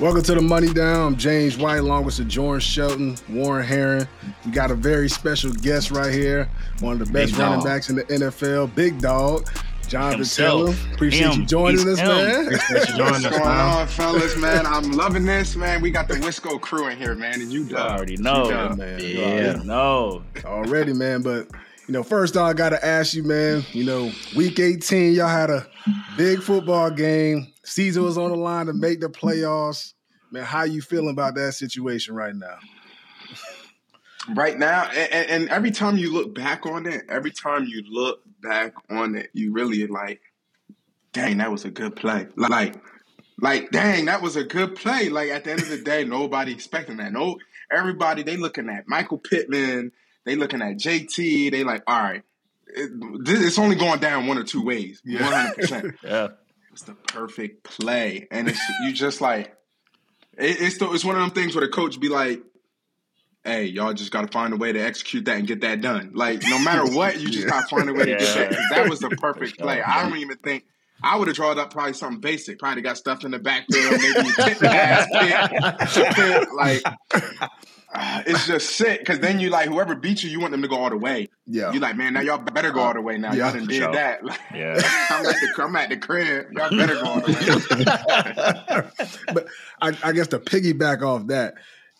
Welcome to the Money Down. I'm James White, along with Sojourn Shelton, Warren Herring. We got a very special guest right here, one of the best Big running dog. backs in the NFL, Big Dog, John Himself. Vitello. Appreciate Him. you joining He's us, him. man. Appreciate you joining What's us, going man. on, fellas, man? I'm loving this, man. We got the Wisco crew in here, man, and you You already know. You done. man. You already know. Already, man. But you know, first off, I gotta ask you, man. You know, week 18, y'all had a big football game. Season was on the line to make the playoffs. Man, how you feeling about that situation right now? Right now, and, and- and every time you look back on it, every time you look back on it, you really like, dang, that was a good play. Like, like, dang, that was a good play. Like at the end of the day, nobody expecting that. No, everybody they looking at Michael Pittman, they looking at JT. They like, all right, it, it's only going down one or two ways. Hundred percent. Yeah. It's the perfect play, and it's you just like it, it's the, it's one of them things where the coach be like, "Hey, y'all just got to find a way to execute that and get that done. Like no matter what, you just Yeah. got to find a way to get that. That was the perfect play. I don't even think." I would have drawn up probably something basic. Probably got stuffed in the backfield, maybe tip pass, pick. Like uh, it's just sick because then you like whoever beat you, you want them to go all the way. Yeah. You like, man, now y'all better go all the way. Now Yeah, y'all done for did sure. that. Like, Yeah. I'm at the I'm at the crib. Y'all better go all the way. but I, I guess to piggyback off that,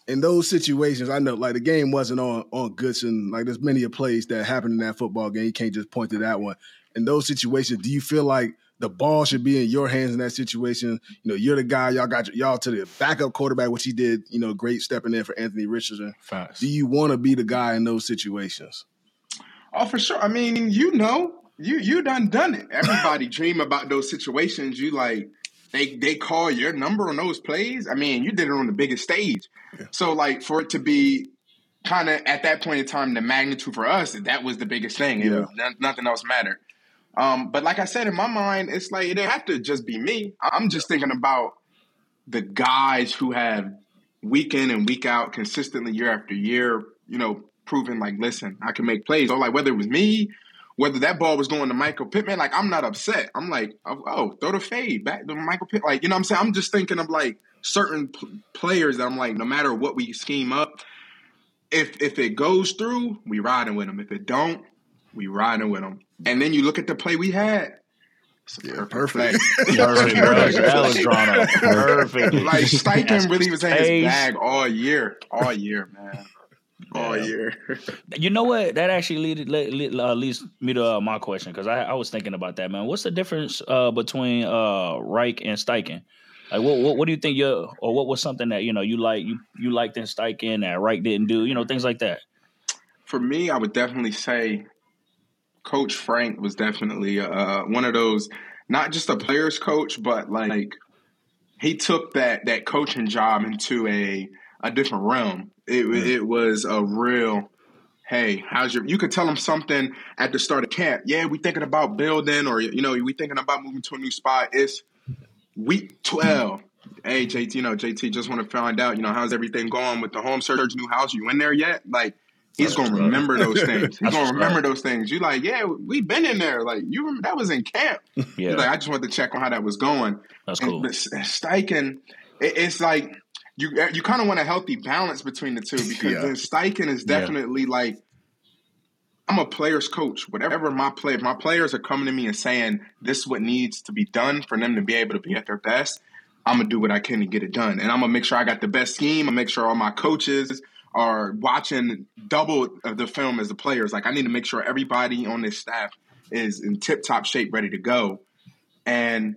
in those situations, I know like the game wasn't on on Goodson. Like there's many a plays that happened in that football game. You can't just point to that one. In those situations, do you feel like the ball should be in your hands in that situation? You know, you're the guy. Y'all got y'all to the backup quarterback, which he did. You know, great stepping in for Anthony Richardson. Facts. Do you want to be the guy in those situations? Oh, for sure. I mean, you know, you you done done it. Everybody dream about those situations. You like they they call your number on those plays. I mean, you did it on the biggest stage. So like for it to be kind of at that point in time, the magnitude for us, that was the biggest thing. It Yeah. was, no- nothing else mattered. Um, but like I said, in my mind, it's like it didn't have to just be me. I'm just thinking about the guys who have week in and week out consistently year after year, you know, proving like, listen, I can make plays. Or like whether it was me, whether that ball was going to Michael Pittman, like I'm not upset. I'm like, oh, oh, throw the fade back to Michael Pittman. Like, you know what I'm saying? I'm just thinking of like certain p- players that I'm like, no matter what we scheme up, if if it goes through, we riding with them. If it don't, we riding with them. And then you look at the play we had. Yeah, perfect, perfect. play. Perfect, bro. That was drawn up perfectly. Like Steichen really was in his Space. bag all year, all year, man, all Yeah. year. You know what? That actually lead, lead, lead, uh, leads me to uh, my question because I, I was thinking about that, man. What's the difference uh, between uh, Reich and Steichen? Like, what, what what do you think? You or what was something that you know you like you you liked in Steichen that Reich didn't do? You know, things like that. For me, I would definitely say Coach Frank was definitely uh, one of those, not just a player's coach, but like he took that that coaching job into a a different realm. It wa- it was a real. Hey, how's your? You could tell him something at the start of camp. Yeah, we thinking about building, or you know, we thinking about moving to a new spot. It's week twelve. Hey, JT, you know, JT, just want to find out, you know, how's everything going with the home search, new house? You in there yet? Like, he's gonna remember those things. He's gonna remember those things. You like, yeah, we've been in there. Like, you remember that was in camp. Yeah, like, I just wanted to check on how that was going. that's And cool. but Steichen, it, it's like you uh, you kind of want a healthy balance between the two because Yeah. then Steichen is Yeah. definitely like I'm a player's coach. Whatever my play, if my players are coming to me and saying this is what needs to be done for them to be able to be at their best, I'm gonna do what I can to get it done, and I'm gonna make sure I got the best scheme. I make sure all my coaches are watching double of the film as the players. Like I need to make sure everybody on this staff is in tip top shape, ready to go, and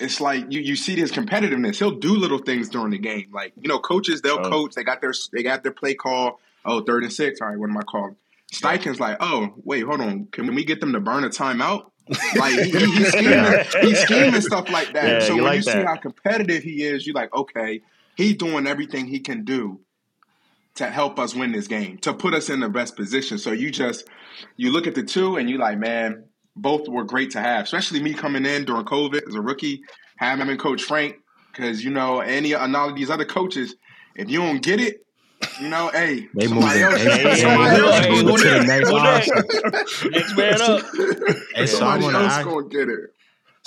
it's like you, you see his competitiveness. He'll do little things during the game. Like, you know, coaches, they'll Oh. coach, they got their they got their play call. Oh, third and six. All right, what am I calling? Steichen's like, oh, wait, hold on. Can we get them to burn a timeout? Like he, he, he's scheming, Yeah. he's scheming stuff like that. Yeah, so when like you see how competitive he is, you're like, okay, he's doing everything he can do to help us win this game, to put us in the best position. So you just you look at the two and you like, man, both were great to have. Especially me coming in during COVID as a rookie, having Coach Frank, because you know any and all of these other coaches, if you don't get it, you know, hey, They else, They, they, somebody else moving gonna the next. Next man up. Hey, so Somebody else gonna get it.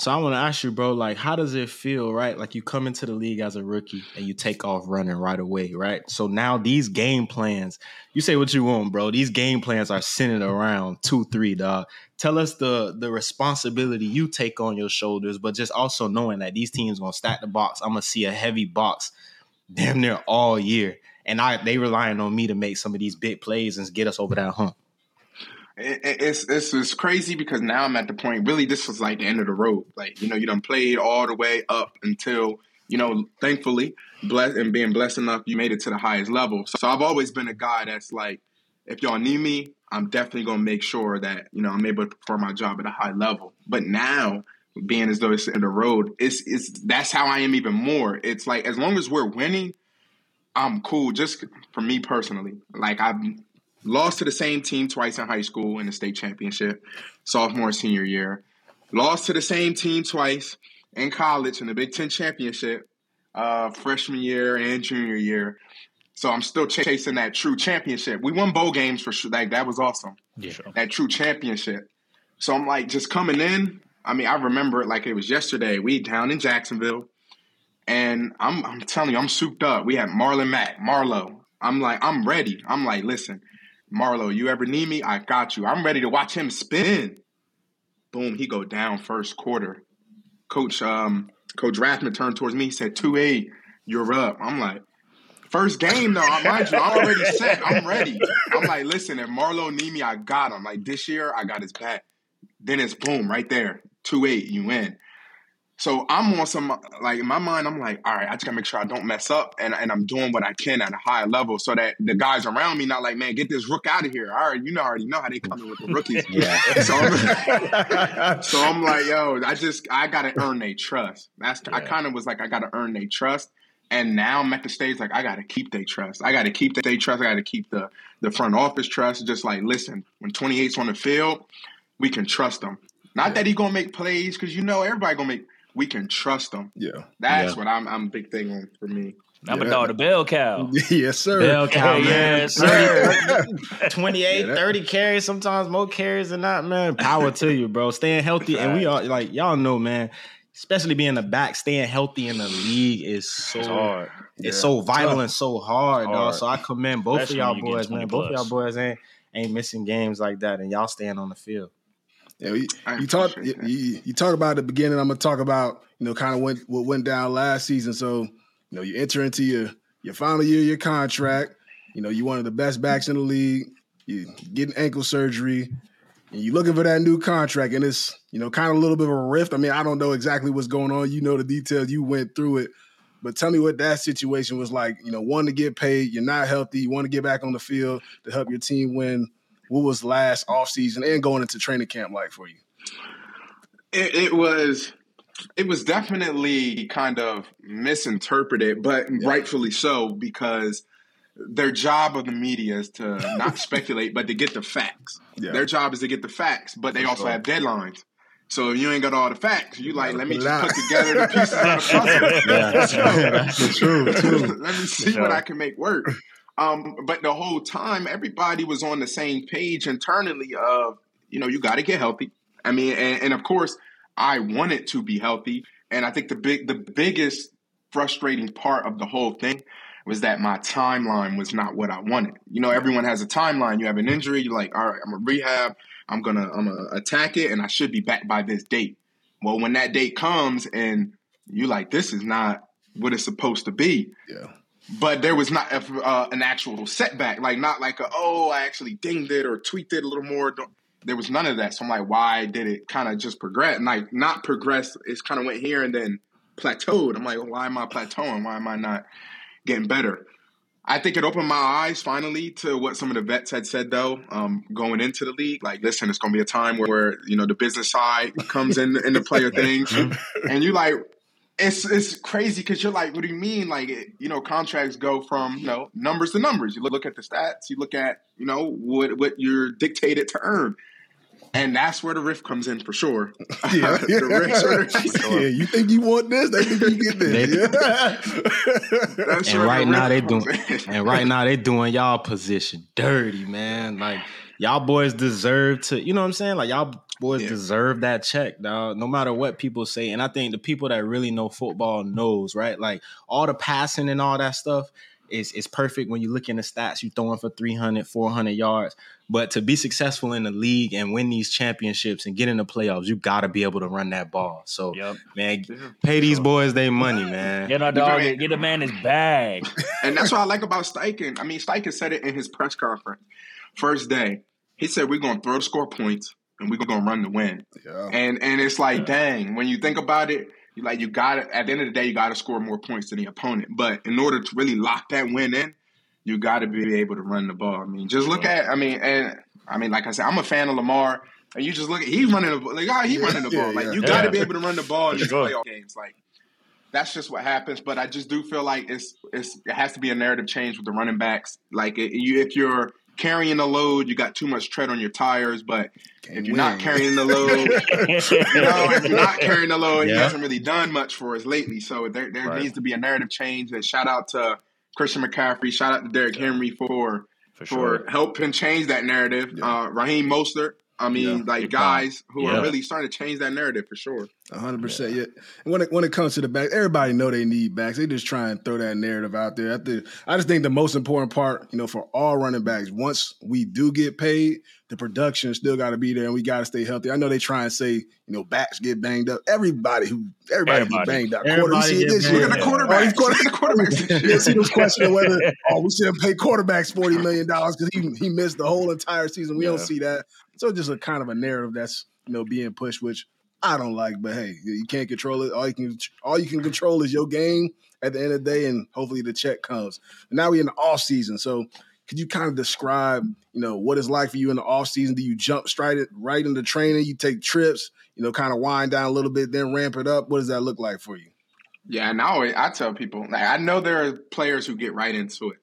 So I want to ask you, bro, like, how does it feel, right? Like you come into the league as a rookie and you take off running right away, right? So now these game plans, you say what you want, bro. These game plans are centered around two, three, dog. Tell us the the responsibility you take on your shoulders, but just also knowing that these teams gonna stack the box. I'm gonna see a heavy box damn near all year. And I they relying on me to make some of these big plays and get us over that hump it's, it's it's crazy because now I'm at the point. Really, this was like the end of the road. Like you know, you done played all the way up until you know, thankfully, blessed and being blessed enough, you made it to the highest level. So I've always been a guy that's like, if y'all need me, I'm definitely gonna make sure that you know I'm able to perform my job at a high level. But now, being as though it's in the road, it's it's that's how I am even more. It's like as long as we're winning, I'm cool. Just for me personally, like I'm Lost to the same team twice in high school in the state championship, sophomore senior year. Lost to the same team twice in college in the Big Ten championship, uh, freshman year and junior year. So I'm still chasing that true championship. We won bowl games for sure. Like that was awesome. Yeah. That true championship. So I'm like just coming in. I mean, I remember it like it was yesterday. We down in Jacksonville, and I'm I'm telling you, I'm souped up. We had Marlon Mack, Marlo. I'm like, I'm ready. I'm like, listen, Marlo, you ever need me? I got you. I'm ready to watch him spin. Boom, he go down first quarter. Coach um Coach Rathman turned towards me, he said, 2-8, you're up. I'm like, first game though, I mind you, I'm already set. I'm ready. I'm like, listen, if Marlo need me, I got him. Like this year, I got his back. Then it's boom, right there. 2-8, you win. So I'm on some like in my mind, I'm like, all right, I just gotta make sure I don't mess up and, and I'm doing what I can at a high level so that the guys around me not like, man, get this rook out of here. All right, you know already know how they coming with the rookies. yeah. so, I'm, so I'm like, yo, I just I gotta earn their trust. That's yeah. I kind of was like, I gotta earn their trust. And now I'm at the stage like I gotta keep their trust. I gotta keep their trust. I gotta keep the the front office trust. Just like, listen, when 28's on the field, we can trust them. Not yeah. that he gonna make plays because you know everybody gonna make we can trust them. Yeah, that's yeah. what I'm. I'm a big thing on for me. I'm yeah. a dog, the bell cow. yes, sir. Bell cow, yes, sir. 28, yeah, 30 carries, sometimes more carries than not, man. Power to you, bro. Staying healthy. And we are like, y'all know, man, especially being the back, staying healthy in the league is so it's hard. It's yeah. so vital and so hard, hard, dog. So I commend both Especially of y'all boys, man. Both of y'all boys ain't ain't missing games like that, and y'all staying on the field. Yeah, you, you talk you, you, talk about the beginning. I'm gonna talk about you know kind of what what went down last season. So you know you enter into your your final year of your contract. You know you're one of the best backs in the league. You getting ankle surgery, and you're looking for that new contract, and it's you know kind of a little bit of a rift. I mean I don't know exactly what's going on. You know the details. You went through it. But tell me what that situation was like. You know, one to get paid, you're not healthy, you want to get back on the field to help your team win what was last off season and going into training camp like for you? It, it was it was definitely kind of misinterpreted, but yeah. rightfully so because their job of the media is to not speculate, but to get the facts. Yeah. Their job is to get the facts, but they For also sure. have deadlines. So if you ain't got all the facts, you like, let me just put together the pieces of the puzzle. Yeah, that's true. true. let me see sure. what I can make work. Um, but the whole time, everybody was on the same page internally of, you know, you got to get healthy. I mean, and, and, of course, I wanted to be healthy, and I think the big, the biggest frustrating part of the whole thing was that my timeline was not what I wanted. You know, everyone has a timeline. You have an injury, you're like, all right, I'm gonna rehab, I'm gonna, I'm gonna attack it, and I should be back by this date. Well, when that date comes, and you like, this is not what it's supposed to be. Yeah but there was not uh, an actual setback, like not like a, oh I actually dinged it or tweaked it a little more. There was none of that. So I'm like, why did it kind of just progress? And like not progress, it's kind of went here and then plateaued. I'm like, well, why am I plateauing? Why am I not getting better? I think it opened my eyes finally to what some of the vets had said though, um, going into the league. Like, listen, it's going to be a time where, where, you know the business side comes in in the player things, and you like it's it's crazy because you're like, what do you mean? Like, you know, contracts go from you know numbers to numbers. You look at the stats. You look at you know what what you're dictated to earn. And that's where the riff comes in for sure. Yeah, yeah. yeah you think you want this? They think you get this. yeah. and right now they doing, and right now they doing y'all position dirty, man. Like y'all boys deserve to, you know what I'm saying? Like y'all boys Yeah. deserve that check, dog. No matter what people say, and I think the people that really know football knows, right? Like all the passing and all that stuff is is perfect when you look in the stats. You throwing for 300, 400 yards, but to be successful in the league and win these championships and get in the playoffs, you got to be able to run that ball. So, Yep. man, pay these boys their money, man. Get our dog. Get the man his bag. And that's what I like about Steichen. I mean, Steichen said it in his press conference. First day, he said, We're going to throw the score points and we're going to run the win. Yeah. And and it's like, dang, when you think about it, you like you got to at the end of the day, you got to score more points than the opponent. But in order to really lock that win in, you got to be able to run the ball. I mean, just look at, I mean, and I mean, like I said, I'm a fan of Lamar, and you just look at he's running the ball, like, ah, oh, he's Yeah, running the yeah, ball. Like yeah. you got to be able to run the ball in these playoff games. Like that's just what happens. But I just do feel like it's it's it has to be a narrative change with the running backs. Like it, you, if you're carrying the load, you got too much tread on your tires. But if you're not carrying the load, you know, if you're not carrying the load, he hasn't really done much for us lately. So there, there Right. needs to be a narrative change. And shout out to Christian McCaffrey. Shout out to Derrick Henry for For for helping change that narrative. Yeah. Uh, Raheem Mostert. I mean, Yeah. like Big guys who Yeah. are really starting to change that narrative for sure. Hundred percent. Yeah. And when it when it comes to the back, everybody know they need backs. They just try and throw that narrative out there. I, think, I just think the most important part, you know, for all running backs, once we do get paid, the production still got to be there, and we got to stay healthy. I know they try and say, you know, backs get banged up. Everybody who everybody, Everybody. banged up. Everybody Quarter, see this year. The Yeah. Quarterbacks. these quarter- Look at the quarterbacks. this Yeah, year. see those questioning whether oh we should have paid quarterbacks forty million dollars because he he missed the whole entire season. We don't see that. So just a kind of a narrative that's you know being pushed, which I don't like. But hey, you can't control it. All you can all you can control is your game at the end of the day, and hopefully the check comes. Now we're in the off season, so could you kind of describe you know what it's like for you in the off season? Do you jump straight it right into training? You take trips, you know, kind of wind down a little bit, then ramp it up. What does that look like for you? Yeah, and I always I tell people like I know there are players who get right into it.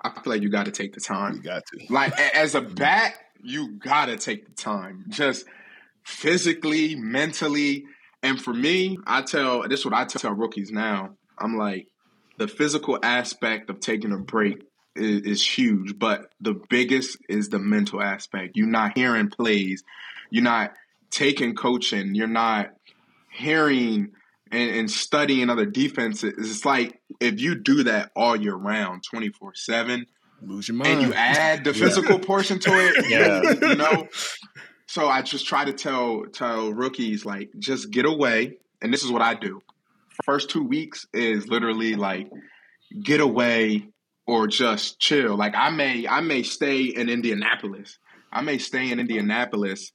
I feel like you got to take the time. You got to. Like as a mm-hmm. bat, you got to take the time, just physically, mentally, and for me, I tell this is what I tell rookies now. I'm like the physical aspect of taking a break is, is huge, but the biggest is the mental aspect. You're not hearing plays, you're not taking coaching, you're not hearing and, and studying other defenses. It's like if you do that all year round, 24 7, Lose your mind. and you add the physical portion to it, Yeah. you know. So I just try to tell tell rookies like just get away, and this is what I do. First two weeks is literally like get away or just chill. Like I may I may stay in Indianapolis. I may stay in Indianapolis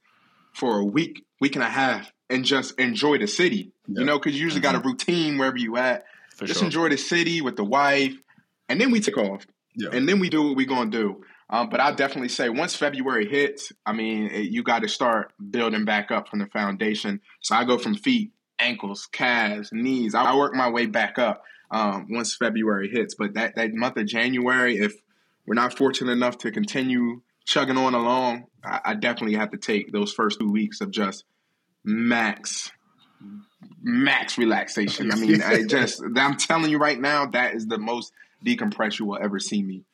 for a week, week and a half, and just enjoy the city. Yeah. You know, because you usually got a mm-hmm. routine wherever you at. For just sure. enjoy the city with the wife, and then we take off Yeah. and then we do what we're gonna do. Um, but I definitely say once February hits, I mean, it, you got to start building back up from the foundation. So I go from feet, ankles, calves, knees. I, I work my way back up um, once February hits. But that that month of January, if we're not fortunate enough to continue chugging on along, I, I definitely have to take those first two weeks of just max max relaxation. I mean, I just I'm telling you right now, that is the most decompressed you will ever see me.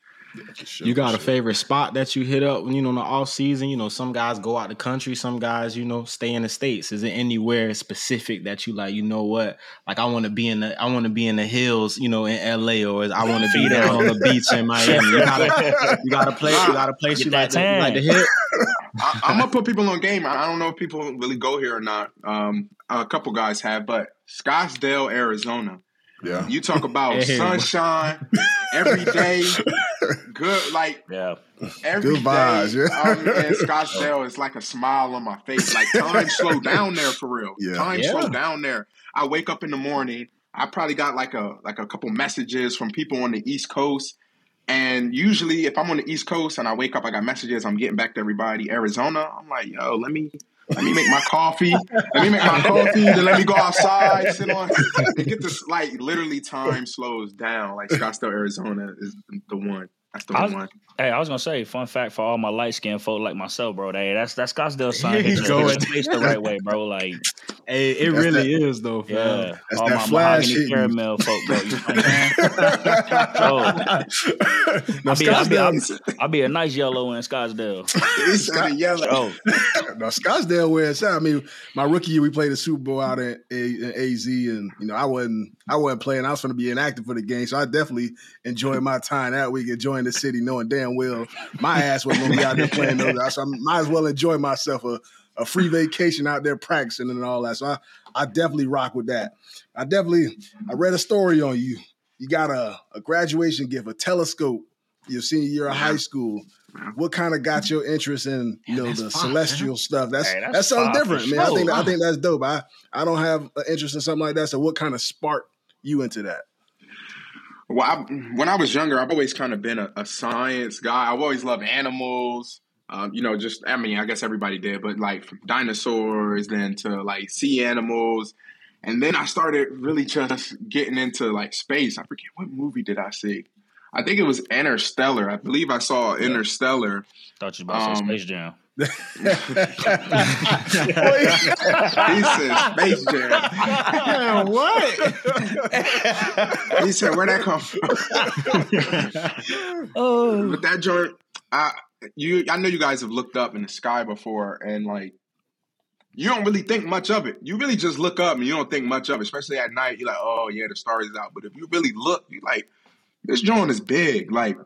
For sure, You got for a favorite spot that you hit up when you know in the off season? You know, some guys go out the country, some guys, you know, stay in the states. Is it anywhere specific that you like? You know what? Like I want to be in the I want to be in the hills, you know, in L.A. or I want to be Feet down on the beach in Miami. You gotta you gotta play you gotta place you that like, the, you like to hit. I, I'm gonna put people on game. I I don't know if people really go here or not. Um, a couple guys have, but Scottsdale, Arizona. Yeah. You talk about Hey. sunshine every day, good like Yeah. every Good vibes, day, yeah. um, in Scottsdale, it's like a smile on my face. Like time slow down there for real. Yeah. Time Yeah. slow down there. I wake up in the morning. I probably got like a like a couple messages from people on the East Coast. And usually, if I'm on the East Coast and I wake up, I got messages. I'm getting back to everybody. Arizona, I'm like, yo, let me let me make my coffee. Let me make my coffee. Then let me go outside, sit on, and get this. Like literally, time slows down. Like Scottsdale, Arizona is the one. That's the was- one. Hey, I was gonna say, fun fact for all my light skinned folk like myself, bro. Hey, that's that's Scottsdale sign Here you hit go. your face the right way, bro. Like Hey, it That's really is though, fam. Yeah, That's all that my flash mahogany hitting caramel folk, bro. You know what I'm saying? no, I be, I be, I Scottsdale, be, I be a nice yellow in Scottsdale. He said it yellow. Oh, no, Scottsdale where it's at. I mean, my rookie year we played the Super Bowl out in, in AZ, and you know I wasn't I wasn't playing. I was going to be inactive for the game, so I definitely enjoyed my time that week, enjoying the city, knowing damn well my ass wasn't going to be out there playing those. So I might as well enjoy myself a, a free vacation out there practicing and all that. So I, I definitely rock with that. I definitely I read a story on you. You got a, a graduation gift, a telescope, your senior year of high school. What kind of got your interest in you know the fine, celestial stuff? That's Hey, that's something different, man. I think I think that's dope. I I don't have an interest in something like that. So what kind of sparked you into that? Well, I, when I was younger, I've always kind of been a, a science guy. I've always loved animals. Um, you know, just I mean, I guess everybody did, but like from dinosaurs, then to like sea animals, and then I started really just getting into like space. I forget what movie did I see. I think it was Interstellar. I believe I saw Interstellar. thought you about Um, Space Jam. He said Space Jam. What? He said, "Where'd that come from?" Oh, But that joint, I you I know you guys have looked up in the sky before, and like you don't really think much of it. You really just look up and you don't think much of it, especially at night. You're like, oh yeah, the stars is out. But if you really look, you like this joint is big. Like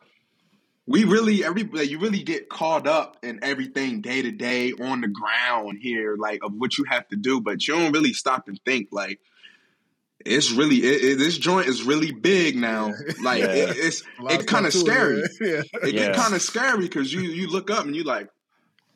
we really every you really get caught up in everything day to day on the ground here, like of what you have to do, but you don't really stop and think like. It's really it, it, this joint is really big now. Like Yeah. it, it's it kind of scary. it, Yeah. It Yeah. get kind of scary because you you look up and you like,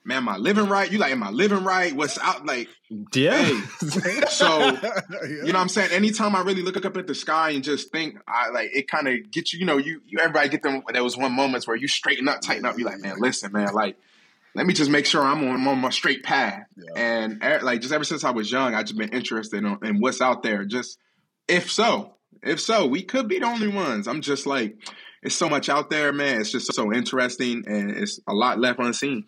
man, am I living right? You like, am I living right? What's out? Like, Yeah. hey. So Yeah. you know what I'm saying? Anytime I really look up at the sky and just think, I like it kind of gets you. You know, you you everybody get them. There was one moments where you straighten up, tighten up. You like, man, listen, man, like. Let me just make sure I'm on, I'm on my straight path. Yeah. And like just ever since I was young, I just been interested in, in what's out there. Just if so, if so, we could be the only ones. I'm just like, it's so much out there, man. It's just so interesting, and it's a lot left unseen.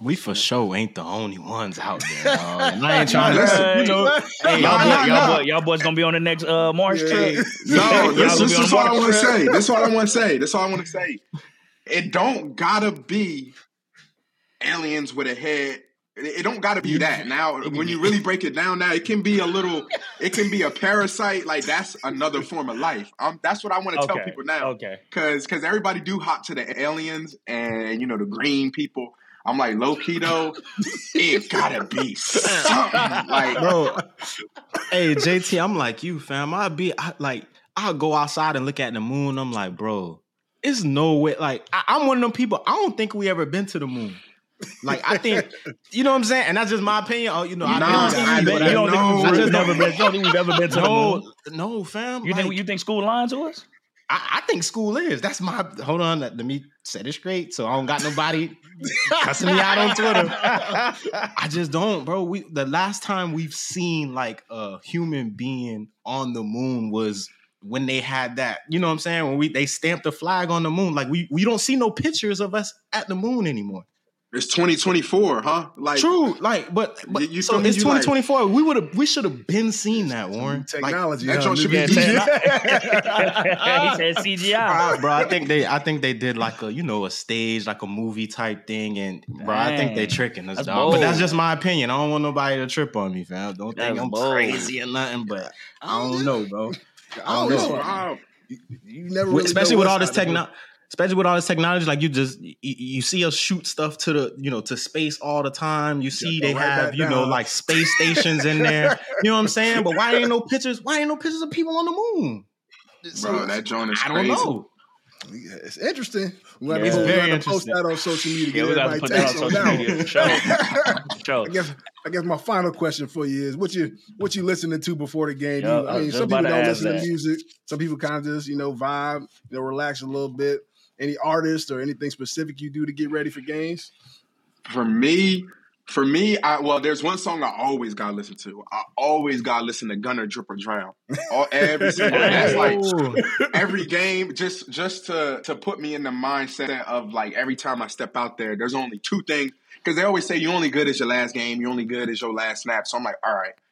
We for sure ain't the only ones out there, dog. And I ain't trying to, Listen, you know. Hey, y'all, boy, y'all, boy, y'all boys gonna be on the next uh, Mars Yeah. trip. No, this, this is what I want to say. This is what I want to say. This is what I want to say. It don't gotta be aliens with a head. It it don't gotta be that. Now, when you really break it down, now it can be a little. It can be a parasite. Like that's another form of life. Um, that's what I want to tell people now. Okay. Cause, cause everybody do hop to the aliens and you know the green people. I'm like low key though. it gotta be something like bro. hey, JT, I'm like you, fam. I'd be I, like, I'll go outside and look at the moon. I'm like, bro, it's no way. Like, I, I'm one of them people. I don't think we ever been to the moon. Like, I think, you know what I'm saying, and that's just my opinion. Oh, you know, I, Nah, I don't think I we know been- that. You don't think No, we've I just never been? You don't think we've ever been to the moon? No, no, fam. You think you think school lying to us? I, I think school is. That's my. Hold on, let, let me set it straight. So I don't got nobody cussing me out on Twitter. I just don't, bro. We the last time we've seen like a human being on the moon was when they had that. You know what I'm saying? When we they stamped the flag on the moon. Like we we don't see no pictures of us at the moon anymore. It's 2024, huh? Like True, like but, but You- you so it's You like- 2024. we would have we should have been seeing that, Warren. Like, Technology. that should be Yeah, he said CGI. Uh, bro, I think they, I think they did like a, you know, a stage, like a movie type thing, and bro, I think they Dang. tricking us, That's dog. But that's just my opinion. I don't want nobody to trip on me, fam. Don't think I'm bold. crazy or nothing, but I don't know, bro. I don't know. know. Wow. You never really especially know with all this out technology. Especially with all this technology, like you just you, you see us shoot stuff to the you know to space all the time. You see go they right have back you know like space stations in there. You know what I'm saying? But why ain't no pictures? Why ain't no pictures of people on the moon? So, Bro, that joint is I don't crazy. know. Yeah, It's interesting. We got Yeah. to, It's very to post that on social media. Yeah, get we got to put that on social that media one. for sure. For sure. I guess I guess my final question for you is what you what you listening to before the game. Yeah, You- I I mean, just some people don't listen that. to music. Some people kind of just you know vibe, you know, relax a little bit. Any artist or anything specific you do to get ready for games? For me, for me, I well, there's one song I always gotta listen to. I always gotta listen to Gunna Drip or Drown. All, every single that's like every game, just just to to put me in the mindset of like every time I step out there, there's only two things because they always say you're only good as your last game, you're only good as your last snap. So I'm like, all right, either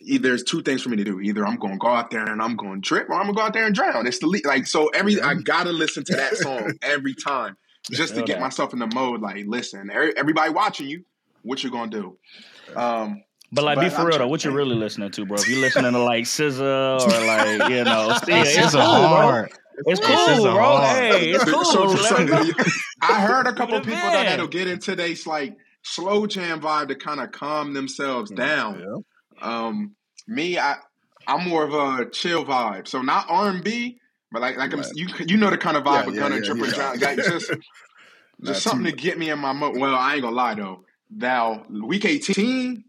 there's two things for me to do. Either I'm going to go out there and I'm going to trip, or I'm going to go out there and drown. It's the le- like so every I gotta listen to that song every time just to get that. myself in the mode. Like, listen, everybody watching you, what you gonna do? Um, But like, be for I'm real though. What you really listening to, bro? If you listening to like SZA or like you know, still, it's It's cool, a bro. hard. It's It's cool, just bro. hard. Hey, it's cool. So, so- I heard a couple Let people that, in. that'll get into this like slow jam vibe to kind of calm themselves down. Yeah. Um, me, I I'm more of a chill vibe. So not R and B, but like like I'm, you you know the kind of vibe Yeah, of Gunna, yeah, and yeah. Like just just something too to get me in my mode. Well, I ain't gonna lie though. Now week 18.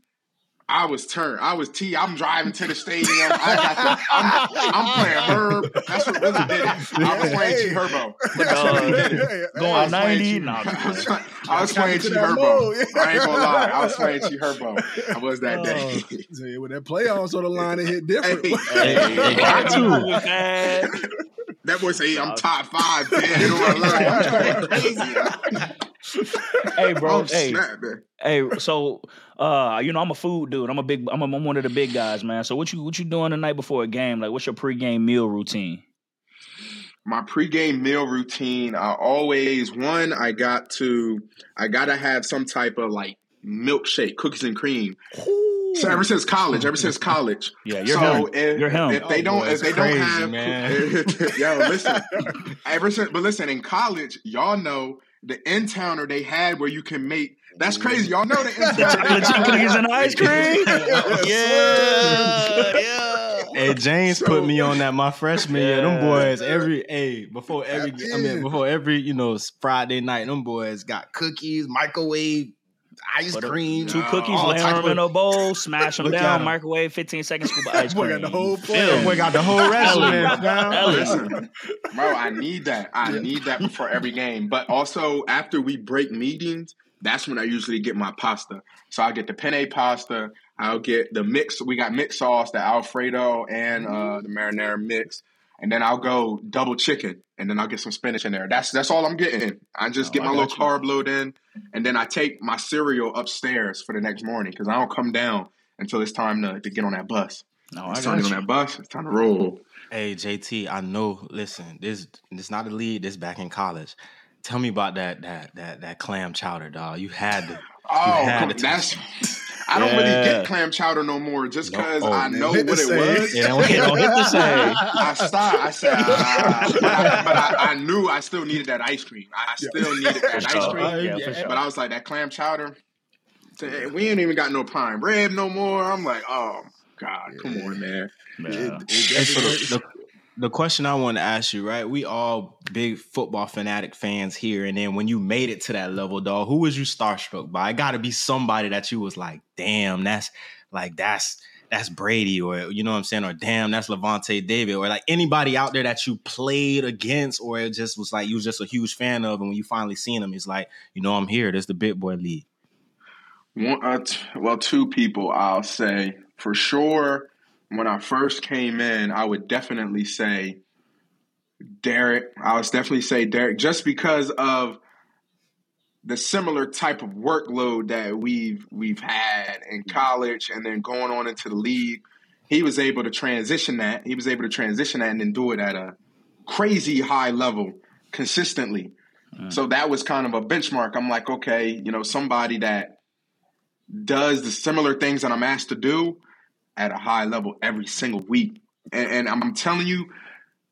I was turned. I was T. I'm driving to the stadium. I got the, I'm, I'm playing Herb. That's what really did it. I was playing T Herbo. That's what really did it. Going I was playing 90? T- No, I'm just I was, playing. I was Trying playing to T that Herbo. mode. I ain't gonna lie. I was playing T Herbo. I was that oh. day. See, with that playoffs on the line, it hit different. Hey, Hey, They got to. Man. that boy say I'm top five. Man. Hit on my line. I'm going crazy. hey, bro. Oh, hey, snap, hey. So, uh, you know, I'm a food dude. I'm a big. I'm, a, I'm one of the big guys, man. So, what you what you doing the night before a game? Like, what's your pregame meal routine? my pregame meal routine, I always one, I got to I gotta have some type of like milkshake, cookies and cream. So ever since college, ever since college. Yeah, you're so him. if, You're him. if they Oh, don't boy, if they crazy, don't have man. yo, listen. Ever since but listen, in college, y'all know the in towner they had where you can make that's crazy. Y'all know the in towner Chocolate chip cookies and ice cream. Yeah, yeah. Hey, James So- put me on that my freshman year. Them boys every hey before every I mean before every you know Friday night. Them boys got cookies, microwave, ice Put a- cream, Two cookies, all lay them of- in a bowl, smash them down, at microwave, 15 seconds, scoop of ice Boy cream. got the whole You plan. me? Boy got the whole regimen. Hell fam. Hell yeah. Listen, bro, I need that. I need that before every game. But also after we break meetings, that's when I usually get my pasta. So I get the penne pasta. I'll get the mix. We got mixed sauce, the Alfredo and uh, the marinara mix, and then I'll go double chicken, and then I'll get some spinach in there. That's that's all I'm getting. I just Oh, get my little you. carb load in, and then I take my cereal upstairs for the next morning because I don't come down until it's time to, to get on that bus. No, I It's time to get on that bus. It's time to roll. Hey JT, I know. Listen, this this not a lead. This back in college. Tell me about that that that that clam chowder, dog. You had to. Oh, had to that's. It. I don't really get clam chowder no more, just No. because Oh, I man. know what it same. was. It don't, It don't hit the same. I stopped. I said, ah, but, I, but I, I knew I still needed that ice cream. I still needed that For ice sure. cream. Yeah, Yeah. sure. But I was like, that clam chowder. dang, We ain't even got no prime rib no more. I'm like, oh God, come on, man. Yeah. It- it Hey, so definitely- the, the, the question I want to ask you, right? We all big football fanatic fans here, and then when you made it to that level, dog, who was you starstruck by? It got to be somebody that you was like, damn, that's like that's that's Brady, or you know what I'm saying, or damn, that's Lavonte David, or like anybody out there that you played against, or it just was like you was just a huge fan of, and when you finally seen him, it's like, you know, I'm here. This the big boy league. One, uh, t- well, two people I'll say for sure. When I first came in, I would definitely say Derrick. I would definitely say Derrick, just because of the similar type of workload that we've we've had in college, and then going on into the league. He was able to transition that. He was able to transition that and then do it at a crazy high level consistently. Mm. So that was kind of a benchmark. I'm like, okay, you know, somebody that does the similar things that I'm asked to do at a high level every single week. And, and I'm telling you,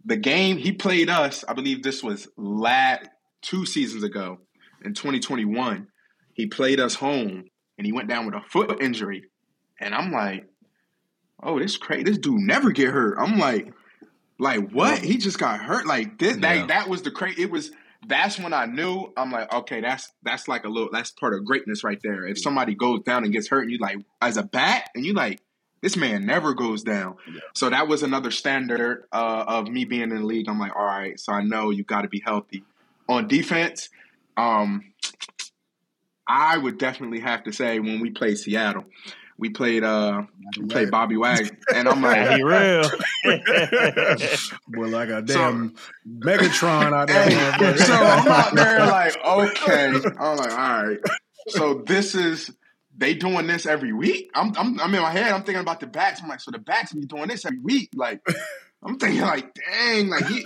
the game he played us, I believe this was lat two seasons ago in 2021. He played us home and he went down with a foot injury. And I'm like, oh, this crazy. This dude never get hurt. I'm like, like what? He just got hurt. Like this, Yeah. that, that was the crazy. It was. That's when I knew. I'm like, okay, that's that's like a little. That's part of greatness right there. If somebody goes down and gets hurt, and you like as a bat, and you like this man never goes down. So that was another standard uh, of me being in the league. I'm like, all right, so I know you got to be healthy. On defense, um, I would definitely have to say when we played Seattle, we played uh we played Bobby Wagner, and I'm like, he real. Boy, like a So- damn Megatron out there. Hey, so I'm out there like, okay. I'm like, all right. So this is they doing this every week. I'm, I'm, I'm in my head. I'm thinking about the backs. I'm like, so the backs be doing this every week. Like, I'm thinking like, dang, like he.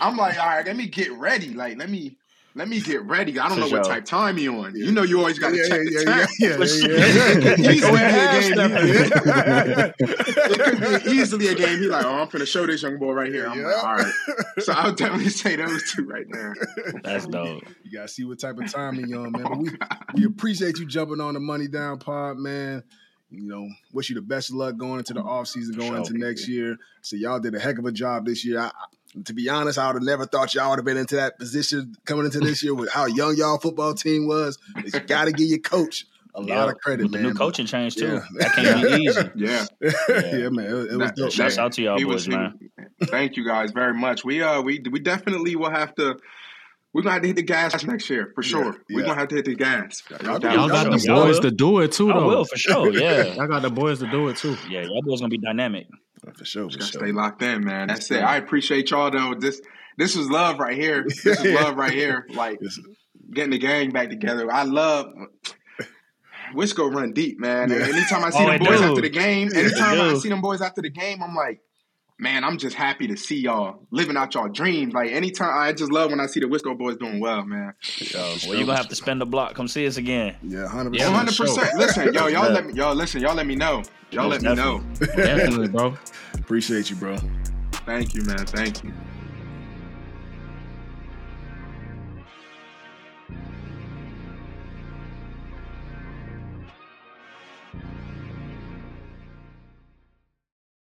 I'm like, all right, let me get ready. Like, let me. Let me get ready. I don't For know what sure. type time you on. You know, you always got to yeah, check yeah, the time. yeah, yeah, yeah, It could be a game. It could be easily a game. He like, oh, I'm gonna show this young boy right here. I'm like, all right. So I would definitely say those two right there. That's dope. You gotta see what type of timing you're on, man. Oh, but we we appreciate you jumping on the money down pod, man. You know, wish you the best of luck going into the mm, off season, going Sure. into next year. So y'all did a heck of a job this year. I, I- to be honest, I would have never thought y'all would have been into that position coming into this year with how young y'all football team was. But you got to give your coach a Yeah, lot of credit, With the man. new coaching change too. Yeah. That can't be easy. Yeah. yeah, man, it, it was That- dope. Shouts out to y'all He boys, was- he- man. Thank you guys very much. We uh we we definitely will have to we're gonna have to hit the gas next year for sure. We're gonna have to hit the gas. Y'all No do- doubt. Y'all got the Y'all boys to do it too, I though. will for sure. Yeah, Y'all got the boys to do it too. yeah. Y'all boys gonna be dynamic. For sure, for Just sure. stay locked in, man. That's it. I appreciate y'all though. This this is love right here. This is love right here. Like getting the gang back together. I love Wisco run deep, man. And Yeah. anytime I see Oh, them boys do. after the game, anytime I see them boys after the game, I'm like, man, I'm just happy to see y'all living out y'all dreams. Like anytime I just love when I see the Wisco boys doing well, man. So, well, you're gonna have to spend the block. Come see us again. Yeah, hundred percent. Hundred percent. Listen, yo, y'all Yeah. let me y'all listen, y'all let me know. Y'all Most let me know. Definitely, bro. Appreciate you, bro. Thank you, man. Thank you.